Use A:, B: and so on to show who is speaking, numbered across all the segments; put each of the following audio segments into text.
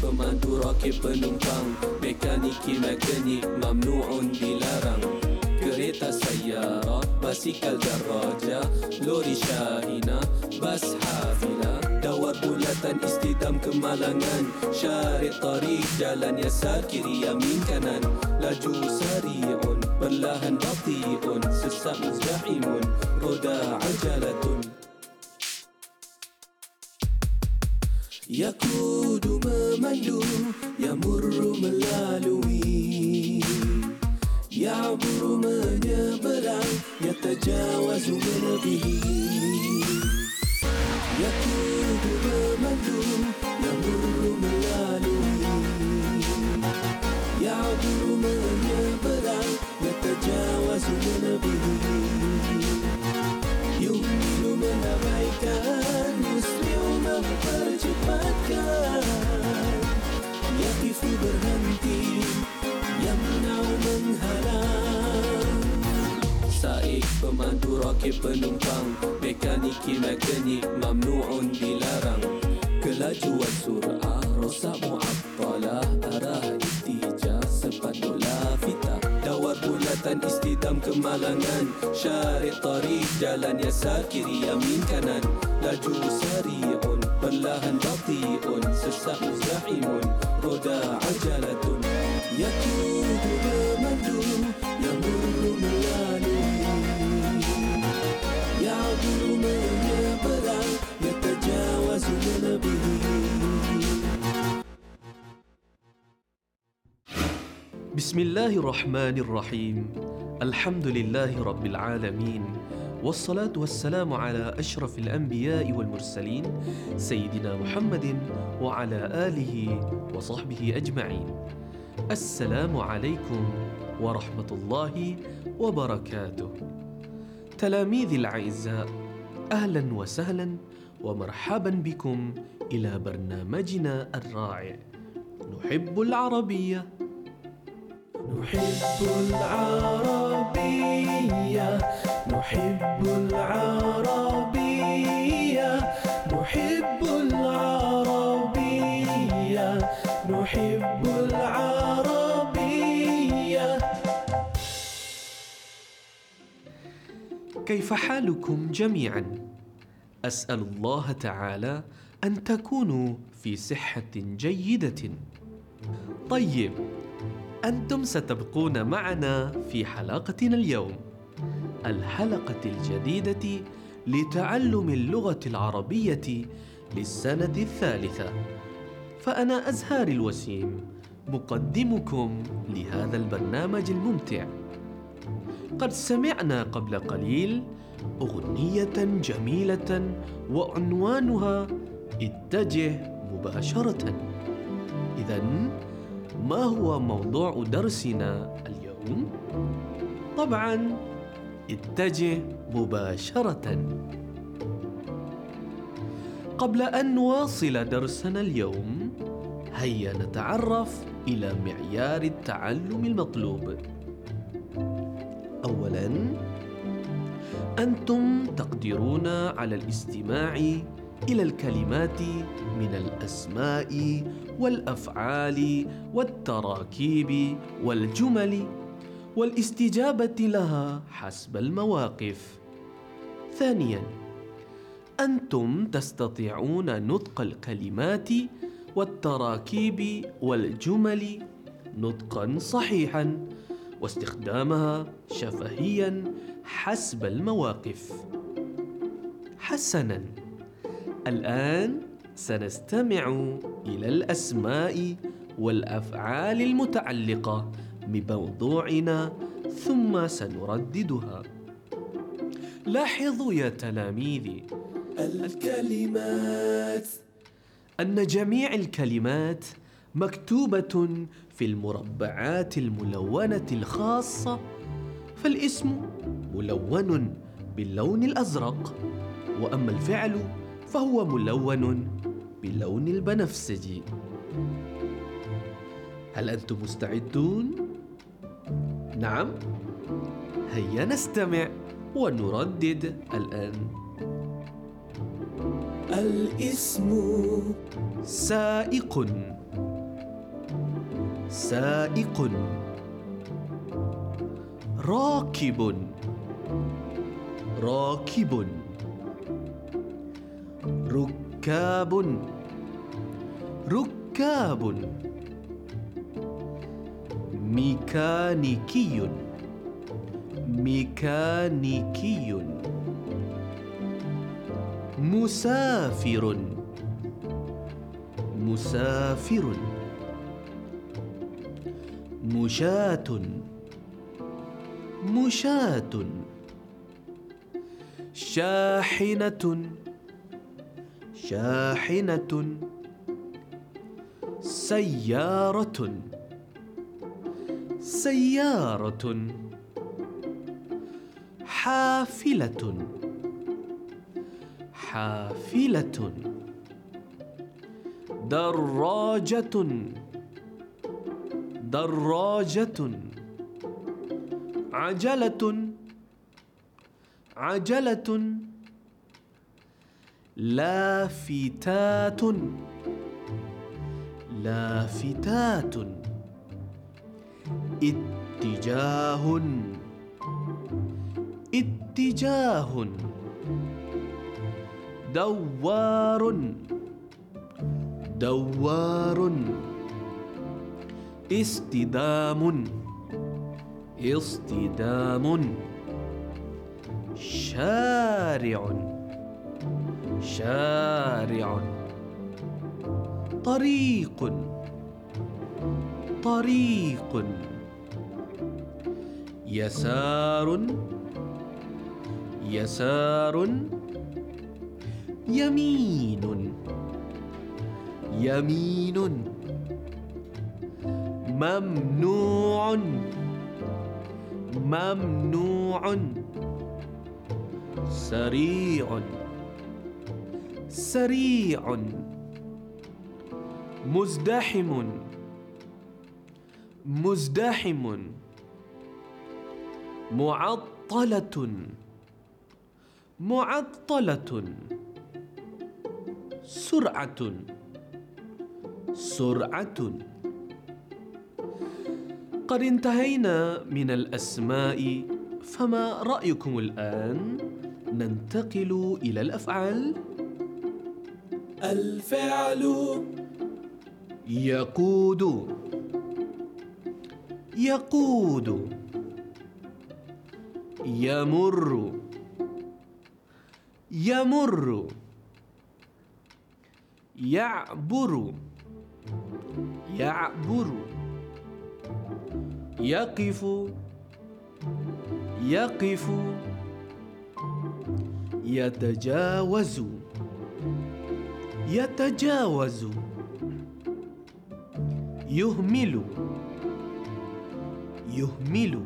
A: pemandu roket penumpang Mekaniki mekanik mamnu'un dilarang. Kereta sayarat, basikal daraja. Lori syahina, bas hafila Dawar bulatan istidam kemalangan. Syarit tarik jalan yasar kiri yamin kanan. Laju sari'un, perlahan bati'un Sesak muzdahimun, roda ajalatun Yakudu memandu Yamurru melalui. Ya'buru menyeberang Yatajawazu menebihi Yakudu memandu jalan yasar kiri yamin kanan Laju sari'un perlahan bati'un Sesak muzdahimun roda ajalatun Yakudu bermandu yang buru melalui Ya'buru menyeberang Yatajawazu menebihi
B: بسم الله الرحمن الرحيم الحمد لله رب العالمين والصلاة والسلام على أشرف الأنبياء والمرسلين سيدنا محمد وعلى آله وصحبه أجمعين. السلام عليكم ورحمة الله وبركاته. تلاميذي الأعزاء أهلا وسهلا ومرحبا بكم إلى برنامجنا الرائع نحب العربية.
A: نحب العربية نحب العربية نحب العربية نحب العربية.
B: كيف حالكم جميعا؟ أسأل الله تعالى أن تكونوا في صحة جيدة. طيب أنتم ستبقون معنا في حلقتنا اليوم. الحلقة الجديدة لتعلم اللغة العربية للسنة الثالثة. فأنا أزهار الوسيم مقدمكم لهذا البرنامج الممتع. قد سمعنا قبل قليل أغنية جميلة وعنوانها اتجه مباشرة. إذا ما هو موضوع درسنا اليوم؟ طبعا اتجه مباشرة. قبل أن نواصل درسنا اليوم هيا نتعرف إلى معيار التعلم المطلوب. اولا أنتم تقدرون على الاستماع إلى الكلمات من الأسماء والأفعال والتراكيب والجمل والاستجابة لها حسب المواقف. ثانيا أنتم تستطيعون نطق الكلمات والتراكيب والجمل نطقا صحيحا واستخدامها شفهيا حسب المواقف. حسنا الآن سنستمع إلى الأسماء والأفعال المتعلقة بموضوعنا ثم سنرددها. لاحظوا يا تلاميذي
A: الكلمات.
B: أن جميع الكلمات مكتوبة في المربعات الملونة الخاصة فالاسم ملون باللون الأزرق وأما الفعل فهو ملون باللون البنفسجي هل أنتم مستعدون؟ نعم. هيا نستمع ونردد الآن.
A: الاسم
B: سائق. سائق. راكب. راكب. ركاب. ركاب. ميكانيكي. ميكانيكي. مسافر. مسافر. مشاة. مشاة. شاحنة. شاحنة. سيارة. سيارة. حافلة. حافلة. دراجة. دراجة. عجلة. عجلة. لافتات. لافتات. اتجاه. اتجاه. دوار. دوار. اصطدام اصطدام شارع. شارع. طريق. طريق. يسار. يسار. يمين. يمين. ممنوع. ممنوع. سريع. سريع مزدحم مزدحم معطلة معطلة سرعة سرعة. قد انتهينا من الأسماء فما رأيكم الآن؟ ننتقل إلى الأفعال.
A: الفعل.
B: يقود. يقود. يمر. يمر. يعبر. يعبر. يقف. يقف. يتجاوز. يتجاوز. يهمل. يهمل.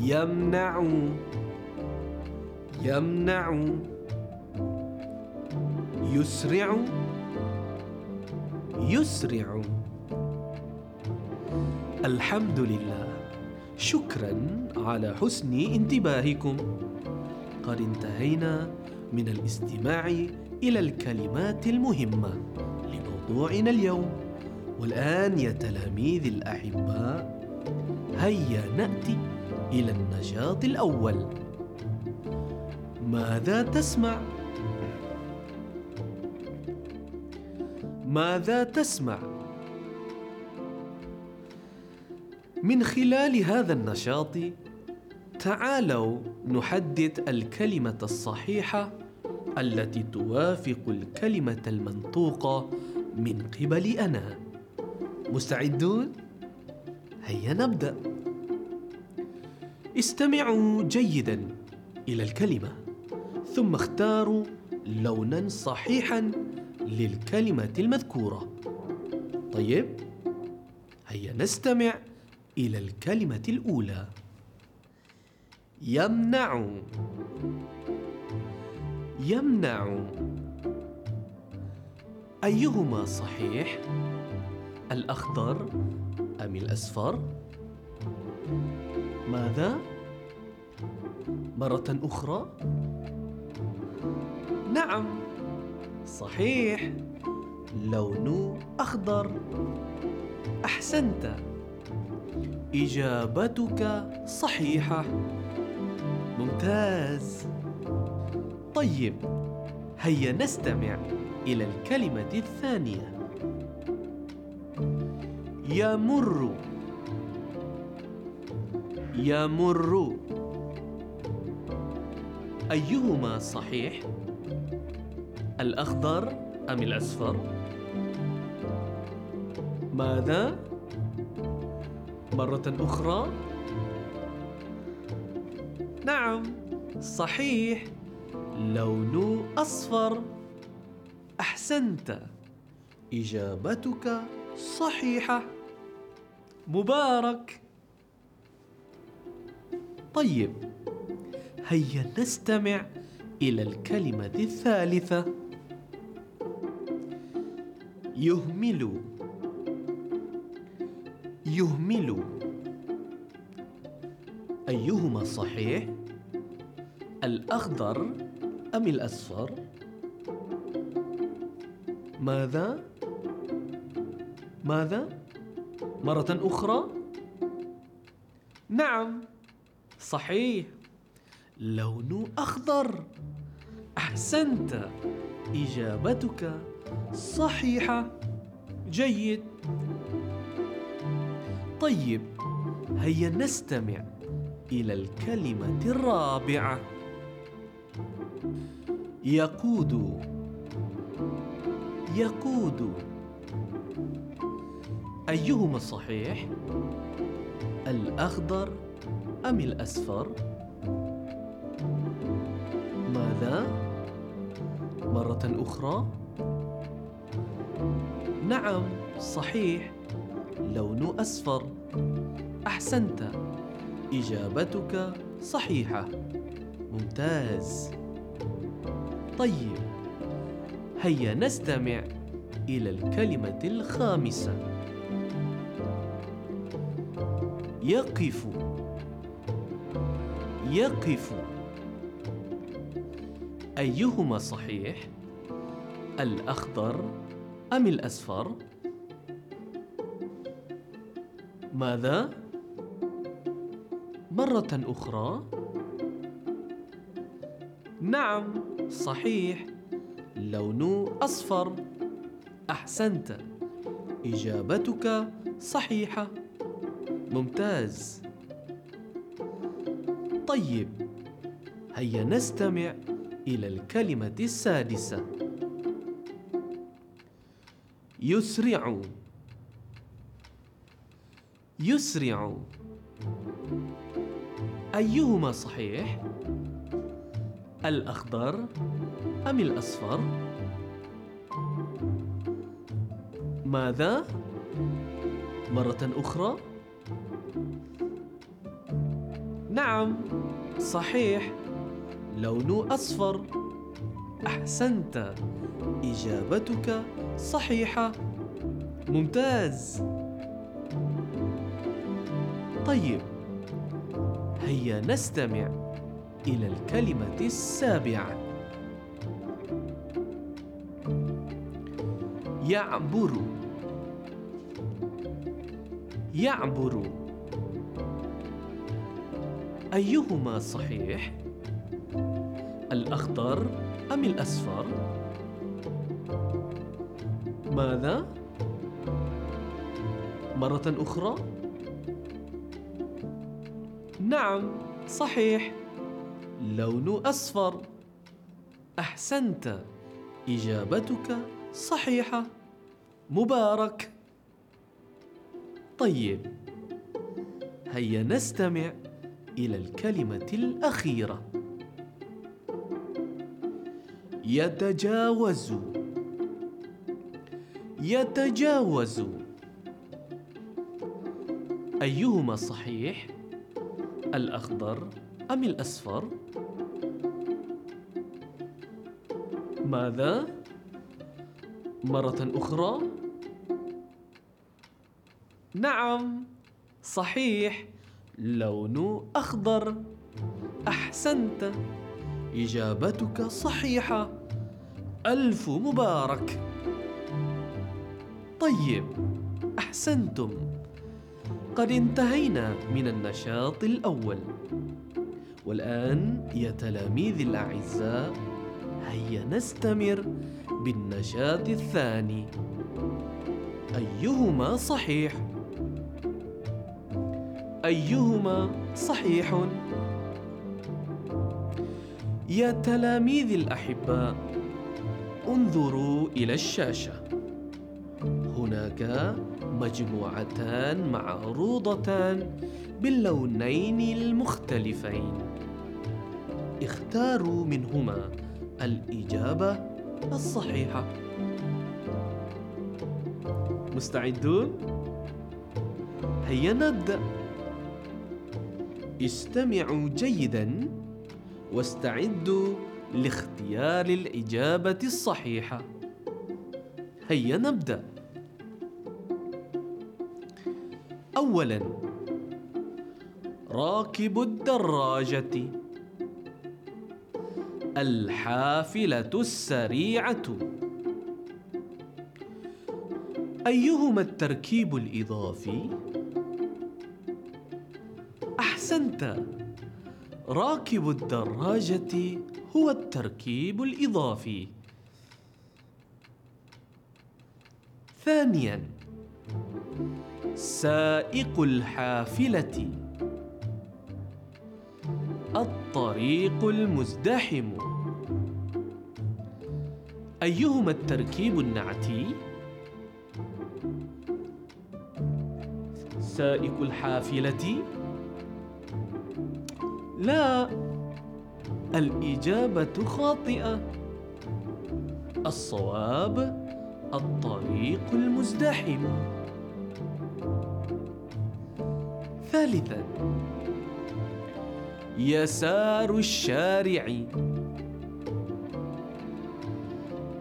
B: يمنع. يمنع. يسرع. يسرع. الحمد لله. شكرا على حسن انتباهكم. قد انتهينا. من الاستماع إلى الكلمات المهمة لموضوعنا اليوم. والآن يا تلاميذ الاحباء هيا نأتي إلى النشاط الأول. ماذا تسمع؟ ماذا تسمع؟ من خلال هذا النشاط تعالوا نحدد الكلمة الصحيحة التي توافق الكلمة المنطوقة من قبل أنا. مستعدون؟ هيا نبدأ. استمعوا جيدا إلى الكلمة ثم اختاروا لونا صحيحا للكلمة المذكورة. طيب هيا نستمع إلى الكلمة الأولى. يمنع يمنع أيهما صحيح؟ الأخضر أم الأصفر؟ ماذا؟ مرة أخرى؟ نعم صحيح لون أخضر أحسنت إجابتك صحيحة ممتاز طيب هيا نستمع إلى الكلمة الثانية يمر يمر أيهما صحيح؟ الأخضر أم الأصفر؟ ماذا؟ مرة أخرى؟ نعم صحيح لون أصفر. أحسنت. إجابتك صحيحة. مبارك. طيب هيا نستمع إلى الكلمة الثالثة. يهمل. يهمل. أيهما صحيح؟ الأخضر. أم الأصفر؟ ماذا؟ ماذا؟ مرة أخرى؟ نعم صحيح لون أخضر أحسنت إجابتك صحيحة جيد طيب هيا نستمع إلى الكلمة الرابعة يقود يقود أيهما صحيح؟ الأخضر أم الأصفر؟ ماذا؟ مرة أخرى؟ نعم صحيح لون أصفر أحسنت إجابتك صحيحة ممتاز طيب هيا نستمع إلى الكلمة الخامسة يقف يقف أيهما صحيح؟ الأخضر أم الأصفر؟ ماذا؟ مرة أخرى؟ نعم صحيح. لون أصفر. أحسنت. إجابتك صحيحة. ممتاز. طيب هيا نستمع إلى الكلمة السادسة. يسرع. يسرع. أيهما صحيح؟ الأخضر أم الأصفر؟ ماذا؟ مرة أخرى؟ نعم صحيح لون أصفر أحسنت إجابتك صحيحة ممتاز طيب هيا نستمع إلى الكلمة السابعة يعبر يعبر أيهما صحيح؟ الأخضر أم الأصفر؟ ماذا؟ مرة أخرى؟ نعم صحيح لون أصفر. أحسنت. إجابتك صحيحة. مبارك. طيب. هيا نستمع إلى الكلمة الأخيرة. يتجاوز. يتجاوز. أيهما صحيح؟ الأخضر أم الأصفر؟ ماذا؟ مرة أخرى؟ نعم صحيح لون أخضر. أحسنت إجابتك صحيحة. ألف مبارك. طيب أحسنتم. قد انتهينا من النشاط الأول. والآن يا تلاميذي الأعزاء هيا نستمر بالنشاط الثاني أيهما صحيح؟ أيهما صحيح؟ يا تلاميذي الأحباء انظروا إلى الشاشة هناك مجموعتان معروضتان باللونين المختلفين اختاروا منهما الإجابة الصحيحة. مستعدون؟ هيا نبدأ. استمعوا جيدا واستعدوا لاختيار الإجابة الصحيحة. هيا نبدأ. أولا راكب الدراجة. الحافلة السريعة. أيهما التركيب الإضافي؟ أحسنت. راكب الدراجة هو التركيب الإضافي. ثانياً سائق الحافلة. الطريق المزدحم. أيهما التركيب النعتي؟ سائق الحافلة. لا الإجابة خاطئة. الصواب الطريق المزدحم. ثالثا يسار الشارع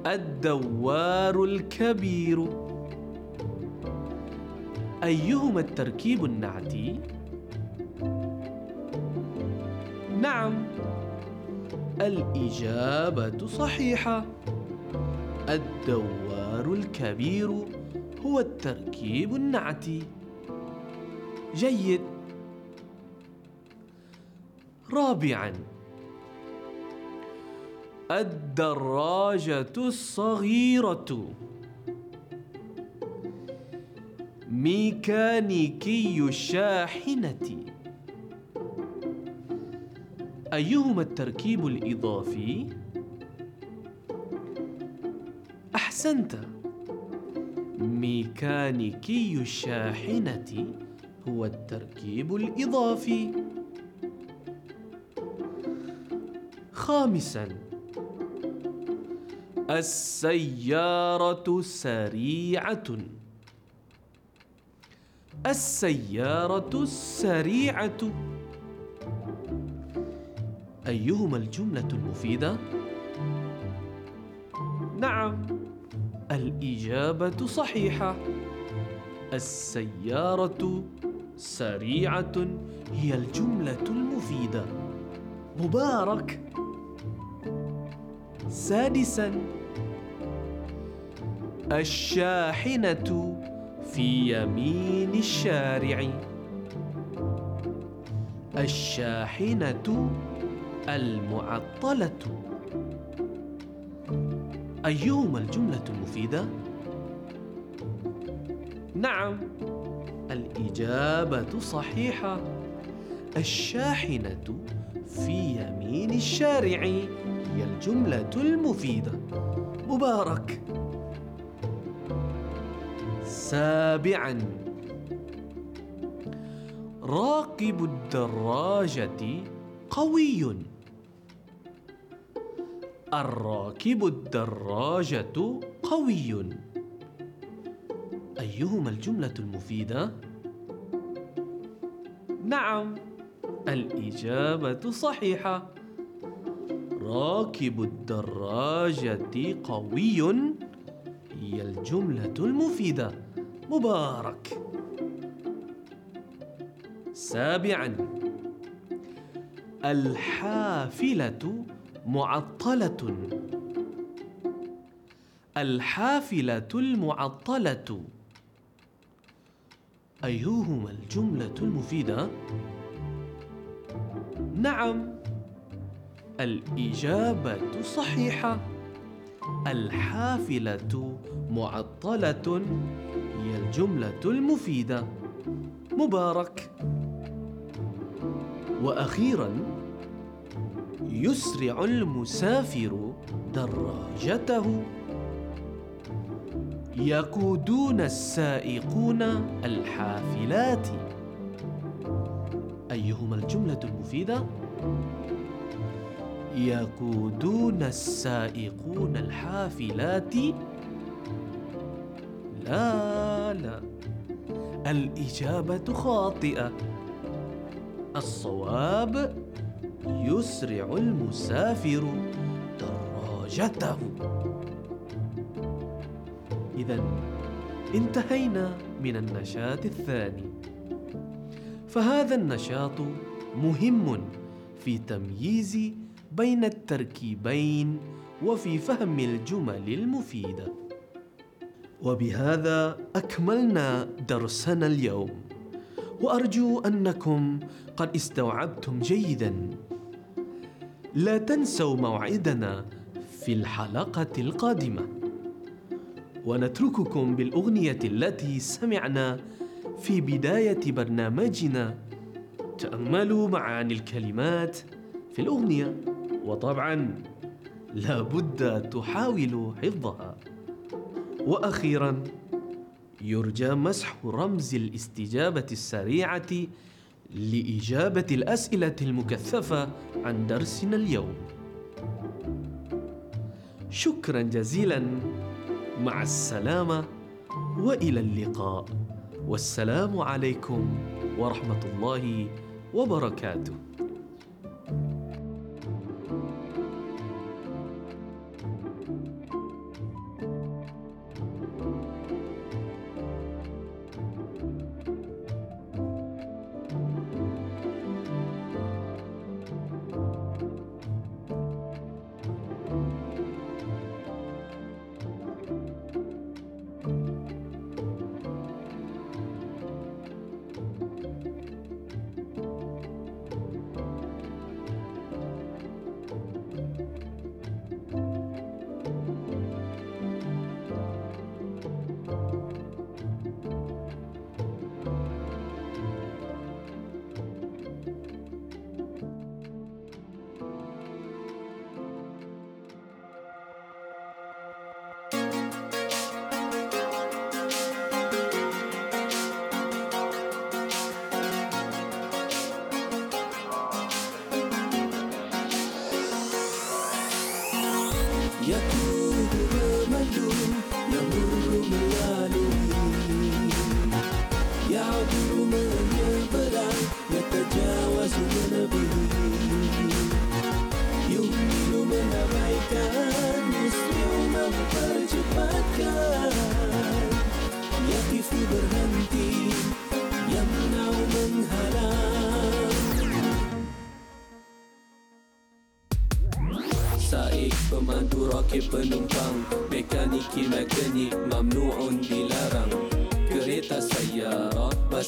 B: الدوار الكبير. أيهما التركيب النعتي؟ نعم الإجابة صحيحة. الدوار الكبير هو التركيب النعتي جيد. رابعا. الدراجة الصغيرة. ميكانيكي الشاحنة. أيهما التركيب الإضافي؟ أحسنت. ميكانيكي الشاحنة هو التركيب الإضافي. خامساً. السيارة سريعة. السيارة السريعة أيهما الجملة المفيدة؟ نعم الإجابة صحيحة. السيارة سريعة هي الجملة المفيدة. مبارك. سادسا الشاحنة في يمين الشارع. الشاحنة المعطلة. أيهما الجملة المفيدة؟ نعم الإجابة صحيحة. الشاحنة في يمين الشارع. هي الجملة المفيدة. مبارك. سابعا. راكب الدراجة قوي. الراكب الدراجة قوي. أيهما الجملة المفيدة؟ نعم. الإجابة صحيحة. راكب الدراجة قوي هي الجملة المفيدة. مبارك. سابعا. الحافلة معطلة. الحافلة المعطلة. أيهما الجملة المفيدة؟ نعم. الإجابة صحيحة. الحافلة معطلة. هي الجملة المفيدة. مبارك. وأخيرا يسرع المسافر دراجته. يقودون السائقون الحافلات. أيهما الجملة المفيدة؟ يقودون السائقون الحافلات. لا لا. الإجابة خاطئة. الصواب يسرع المسافر دراجته. إذا انتهينا من النشاط الثاني. فهذا النشاط مهم في تمييز بين التركيبين وفي فهم الجمل المفيده وبهذا أكملنا درسنا اليوم. وأرجو أنكم قد استوعبتم جيدا. لا تنسوا موعدنا في الحلقة القادمة. ونترككم بالأغنية التي سمعنا في بداية برنامجنا. تأملوا معاني الكلمات في الأغنية. وطبعا لابد تحاولوا حفظها. وأخيرا يرجى مسح رمز الاستجابة السريعة لإجابة الأسئلة المكثفة عن درسنا اليوم. شكرا جزيلا. مع السلامة وإلى اللقاء. والسلام عليكم ورحمة الله وبركاته.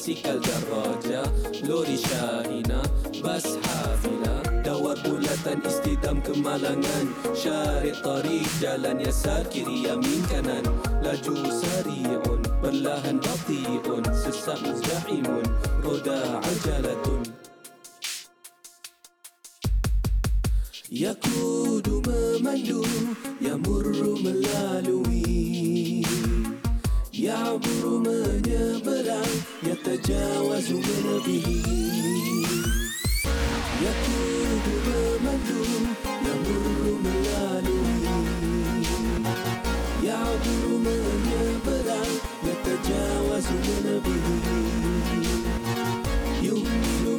A: Basikal daraja Lori syahina, bas hafila Dawar bulatan istidam kemalangan Syarit tarik jalan yasar kiri yamin kanan Laju sari'un, perlahan bati'un Sesak muzdahimun, roda ajalatun Yakudu memandu Yamurru melalui Ya buru menyeberang Ya terjawab sungai lebih Ya kudu bermandung Ya buru melalui Ya buru menyeberang Ya terjawab sungai Yuk, lu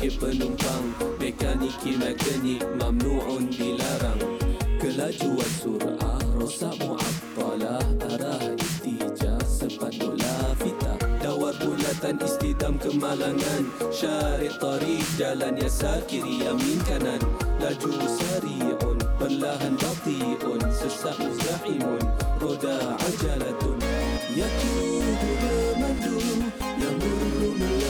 A: sikit penumpang. Mekaniki mekanik mamnu'un dilarang. Kelajuan surah rosak mu'attalah Arah istijah sepatutlah fitah. Dawar bulatan istidam kemalangan. Syarik tarik jalan yang kiri yamin kanan. Laju sari'un perlahan bati'un Sesak muzda'imun roda ajalatun. Yakin juga mandu yang berumah